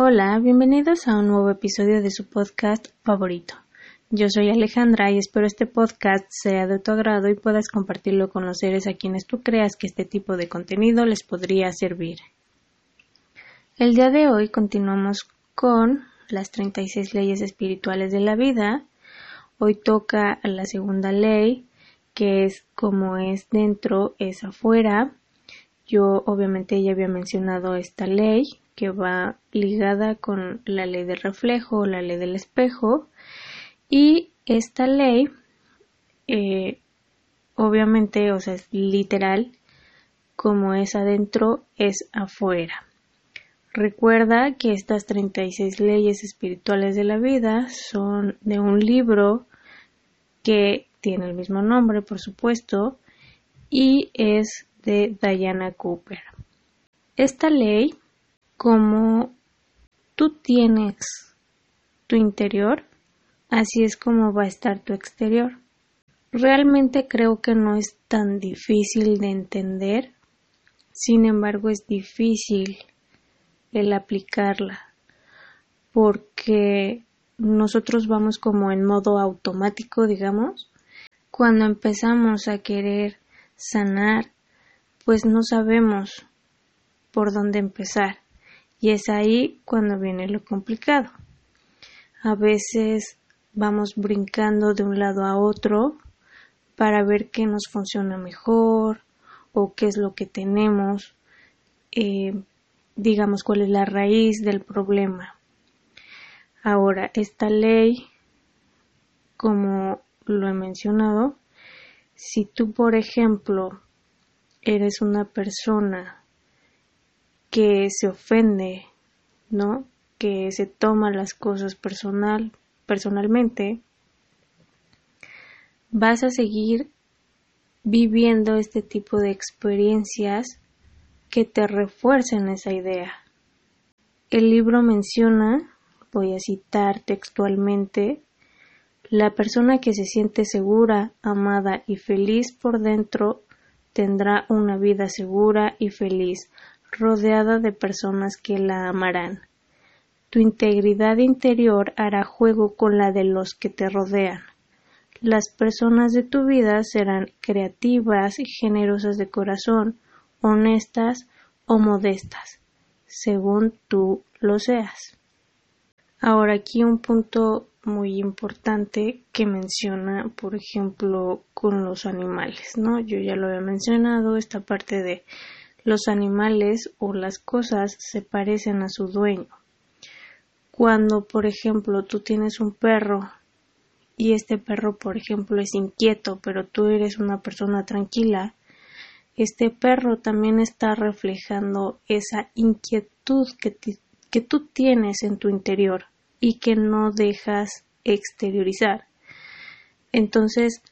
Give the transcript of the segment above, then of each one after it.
Hola, bienvenidos a un nuevo episodio de su podcast favorito. Yo soy Alejandra y espero este podcast sea de tu agrado y puedas compartirlo con los seres a quienes tú creas que este tipo de contenido les podría servir. El día de hoy continuamos con las 36 leyes espirituales de la vida. Hoy toca la segunda ley, que es como es dentro, es afuera. Yo obviamente ya había mencionado esta ley, que va ligada con la ley del reflejo, la ley del espejo, y esta ley, eh, obviamente, o sea, es literal, como es adentro, es afuera. Recuerda que estas 36 leyes espirituales de la vida son de un libro que tiene el mismo nombre, por supuesto, y es de Diana Cooper. Esta ley como tú tienes tu interior, así es como va a estar tu exterior. Realmente creo que no es tan difícil de entender, sin embargo es difícil el aplicarla, porque nosotros vamos como en modo automático, digamos, cuando empezamos a querer sanar, pues no sabemos por dónde empezar. Y es ahí cuando viene lo complicado. A veces vamos brincando de un lado a otro para ver qué nos funciona mejor o qué es lo que tenemos, eh, digamos cuál es la raíz del problema. Ahora, esta ley, como lo he mencionado, si tú, por ejemplo, eres una persona que se ofende, ¿no? Que se toma las cosas personal, personalmente, vas a seguir viviendo este tipo de experiencias que te refuercen esa idea. El libro menciona, voy a citar textualmente, la persona que se siente segura, amada y feliz por dentro tendrá una vida segura y feliz, rodeada de personas que la amarán. Tu integridad interior hará juego con la de los que te rodean. Las personas de tu vida serán creativas y generosas de corazón, honestas o modestas, según tú lo seas. Ahora aquí un punto muy importante que menciona, por ejemplo, con los animales, ¿no? Yo ya lo había mencionado, esta parte de los animales o las cosas se parecen a su dueño. Cuando, por ejemplo, tú tienes un perro y este perro, por ejemplo, es inquieto, pero tú eres una persona tranquila, este perro también está reflejando esa inquietud que, que tú tienes en tu interior y que no dejas exteriorizar. Entonces,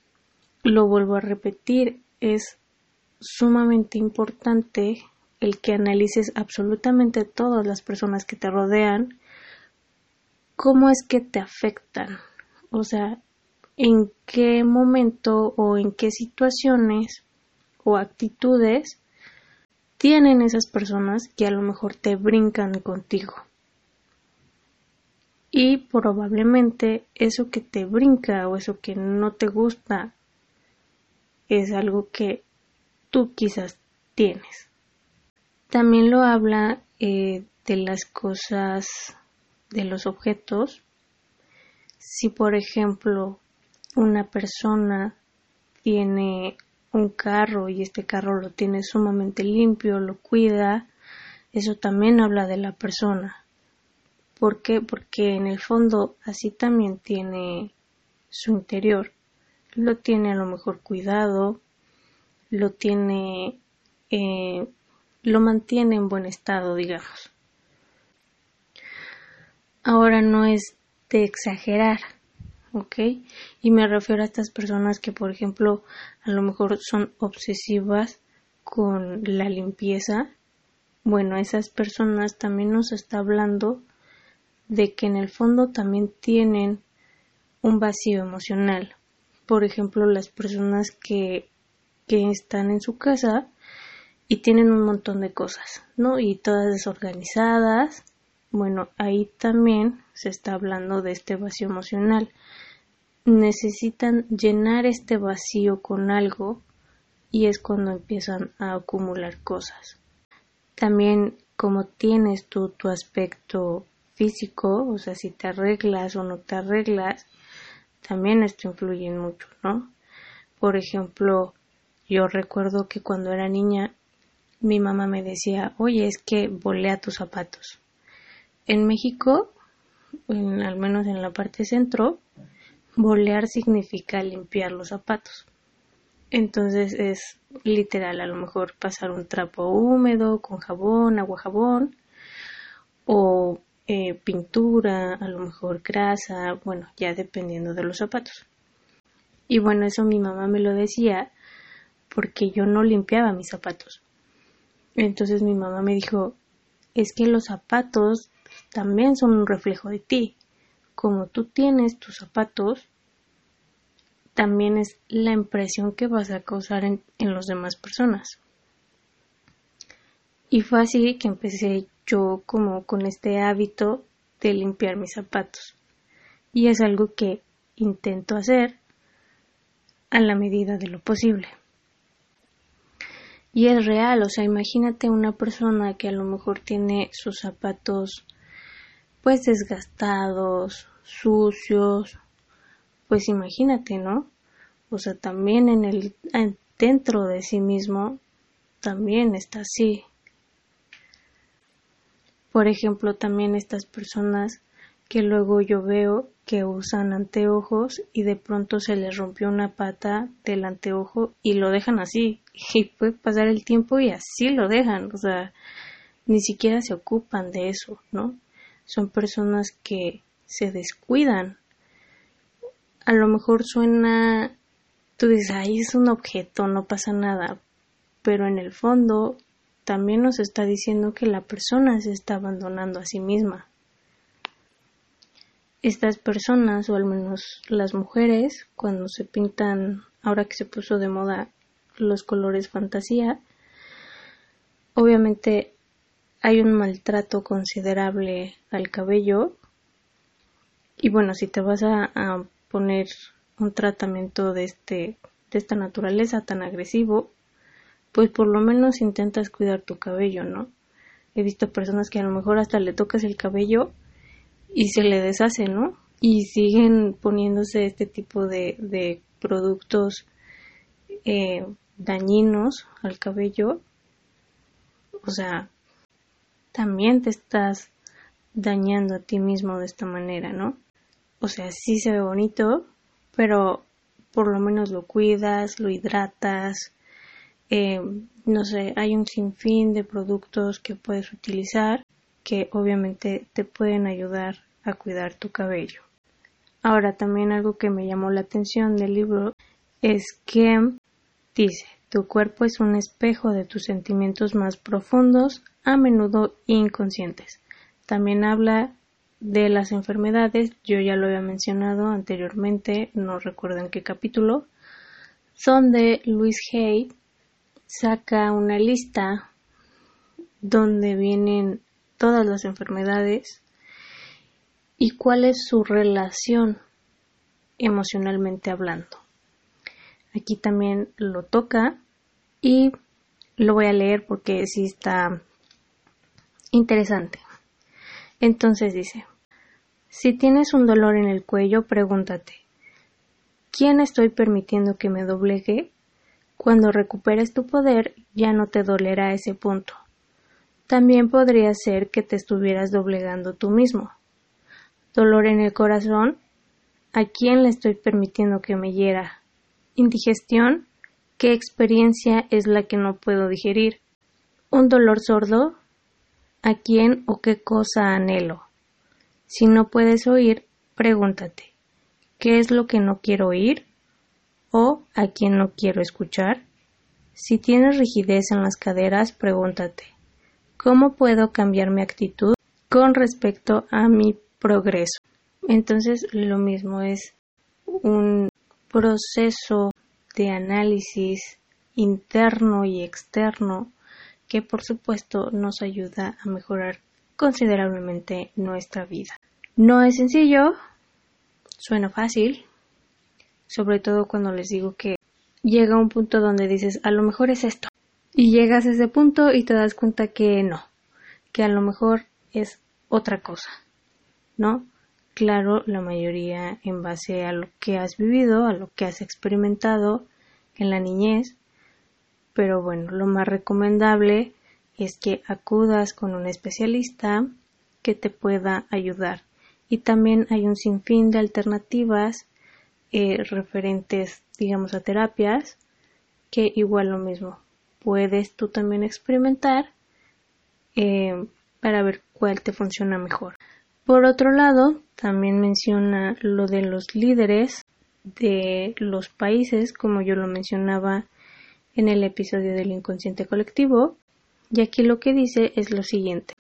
lo vuelvo a repetir, es sumamente importante el que analices absolutamente todas las personas que te rodean, cómo es que te afectan, o sea, en qué momento o en qué situaciones o actitudes tienen esas personas que a lo mejor te brincan contigo. Y probablemente eso que te brinca o eso que no te gusta es algo que tú quizás tienes. También lo habla eh, de las cosas, de los objetos. Si por ejemplo una persona tiene un carro y este carro lo tiene sumamente limpio, lo cuida, eso también habla de la persona. ¿Por qué? Porque en el fondo así también tiene su interior. Lo tiene a lo mejor cuidado, lo tiene, eh, lo mantiene en buen estado, digamos. Ahora no es de exagerar, ¿ok? Y me refiero a estas personas que, por ejemplo, a lo mejor son obsesivas con la limpieza. Bueno, esas personas también nos está hablando de que en el fondo también tienen un vacío emocional. Por ejemplo, las personas que que están en su casa y tienen un montón de cosas, ¿no? Y todas desorganizadas Bueno, ahí también se está hablando de este vacío emocional. Necesitan llenar este vacío con algo y es cuando empiezan a acumular cosas. También como tienes tú tu aspecto físico, o sea, si te arreglas o no te arreglas, también esto influye mucho, ¿no? Por ejemplo, yo recuerdo que cuando era niña mi mamá me decía, oye, es que volea tus zapatos. En México, al menos en la parte centro, bolear significa limpiar los zapatos. Entonces es literal, a lo mejor pasar un trapo húmedo con jabón, agua jabón, o eh, pintura, a lo mejor grasa, bueno, ya dependiendo de los zapatos. Y bueno, eso mi mamá me lo decía porque yo no limpiaba mis zapatos. Entonces mi mamá me dijo, es que los zapatos también son un reflejo de ti. Como tú tienes tus zapatos, también es la impresión que vas a causar en, en las demás personas. Y fue así que empecé yo como con este hábito de limpiar mis zapatos. Y es algo que intento hacer a la medida de lo posible. Y es real, o sea, imagínate una persona que a lo mejor tiene sus zapatos pues desgastados, sucios, pues imagínate, ¿no? O sea, también en el dentro de sí mismo también está así. Por ejemplo, también estas personas que luego yo veo que usan anteojos y de pronto se les rompió una pata del anteojo y lo dejan así y puede pasar el tiempo y así lo dejan, o sea, ni siquiera se ocupan de eso, ¿no? Son personas que se descuidan. A lo mejor suena, tú dices, ahí es un objeto, no pasa nada, pero en el fondo también nos está diciendo que la persona se está abandonando a sí misma estas personas, o al menos las mujeres, cuando se pintan, ahora que se puso de moda los colores fantasía, obviamente hay un maltrato considerable al cabello y bueno, si te vas a, poner un tratamiento de este de esta naturaleza tan agresivo, pues por lo menos intentas cuidar tu cabello, ¿no? He visto personas que a lo mejor hasta le tocas el cabello y se le deshace, ¿no? Y siguen poniéndose este tipo de, de productos eh, dañinos al cabello. O sea, también te estás dañando a ti mismo de esta manera, ¿no? O sea, sí se ve bonito, pero por lo menos lo cuidas, lo hidratas, eh, no sé, hay un sinfín de productos que puedes utilizar que obviamente te pueden ayudar a cuidar tu cabello. Ahora también algo que me llamó la atención del libro es que dice, tu cuerpo es un espejo de tus sentimientos más profundos, a menudo inconscientes. También habla de las enfermedades, yo ya lo había mencionado anteriormente, no recuerdo en qué capítulo, donde Luis Hay saca una lista donde vienen todas las enfermedades y cuál es su relación emocionalmente hablando. Aquí también lo toca y lo voy a leer porque sí está interesante. Entonces dice, si tienes un dolor en el cuello, pregúntate, ¿quién estoy permitiendo que me doblegue? Cuando recuperes tu poder, ya no te dolerá ese punto. También podría ser que te estuvieras doblegando tú mismo dolor en el corazón, ¿a quién le estoy permitiendo que me hiera? Indigestión, ¿qué experiencia es la que no puedo digerir? Un dolor sordo, ¿a quién o qué cosa anhelo? Si no puedes oír, pregúntate, ¿qué es lo que no quiero oír? ¿O a quién no quiero escuchar? Si tienes rigidez en las caderas, pregúntate, ¿cómo puedo cambiar mi actitud con respecto a mi progreso. Entonces lo mismo es un proceso de análisis interno y externo que por supuesto nos ayuda a mejorar considerablemente nuestra vida. No es sencillo, suena fácil, sobre todo cuando les digo que llega un punto donde dices, a lo mejor es esto. Y llegas a ese punto y te das cuenta que no, que a lo mejor es otra cosa, ¿no? Claro, la mayoría en base a lo que has vivido, a lo que has experimentado en la niñez, pero bueno, lo más recomendable es que acudas con un especialista que te pueda ayudar. Y también hay un sinfín de alternativas eh, referentes, digamos, a terapias, que igual lo mismo, puedes tú también experimentar eh, para ver cuál te funciona mejor. Por otro lado, también menciona lo de los líderes de los países, como yo lo mencionaba en el episodio del inconsciente colectivo, y aquí lo que dice es lo siguiente.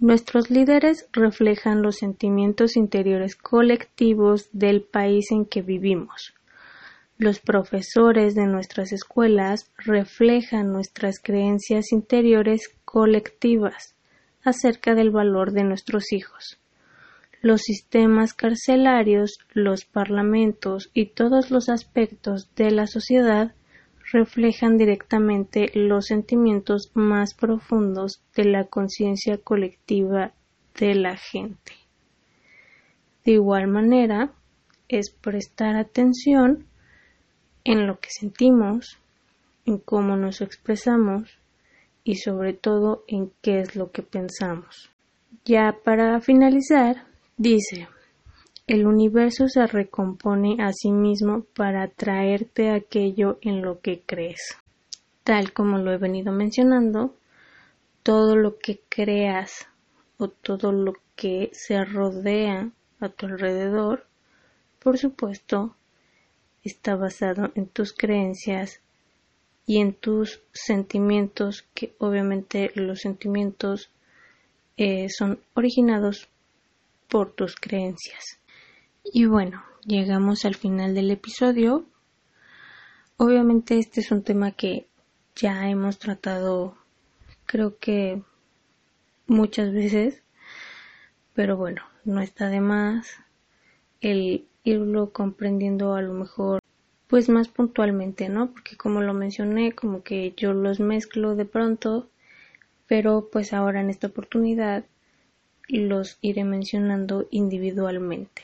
Nuestros líderes reflejan los sentimientos interiores colectivos del país en que vivimos. Los profesores de nuestras escuelas reflejan nuestras creencias interiores colectivas acerca del valor de nuestros hijos. Los sistemas carcelarios, los parlamentos y todos los aspectos de la sociedad reflejan directamente los sentimientos más profundos de la conciencia colectiva de la gente. De igual manera, es prestar atención en lo que sentimos, en cómo nos expresamos y sobre todo en qué es lo que pensamos. Ya para finalizar, dice el universo se recompone a sí mismo para traerte aquello en lo que crees. Tal como lo he venido mencionando, todo lo que creas o todo lo que se rodea a tu alrededor, por supuesto, está basado en tus creencias y en tus sentimientos, que obviamente los sentimientos eh, son originados por tus creencias. Y bueno, llegamos al final del episodio. Obviamente este es un tema que ya hemos tratado creo que muchas veces, pero bueno, no está de más el irlo comprendiendo a lo mejor pues más puntualmente, ¿no? Porque como lo mencioné, como que yo los mezclo de pronto, pero pues ahora en esta oportunidad los iré mencionando individualmente.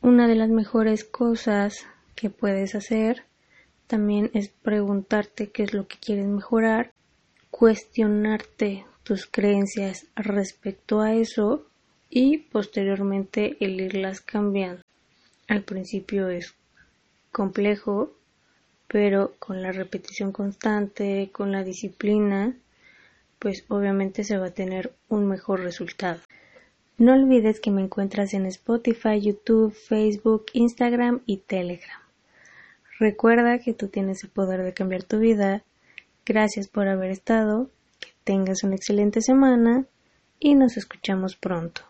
Una de las mejores cosas que puedes hacer también es preguntarte qué es lo que quieres mejorar, cuestionarte tus creencias respecto a eso y posteriormente el irlas cambiando. Al principio es complejo, pero con la repetición constante, con la disciplina, pues obviamente se va a tener un mejor resultado. No olvides que me encuentras en Spotify, YouTube, Facebook, Instagram y Telegram. Recuerda que tú tienes el poder de cambiar tu vida. Gracias por haber estado, que tengas una excelente semana y nos escuchamos pronto.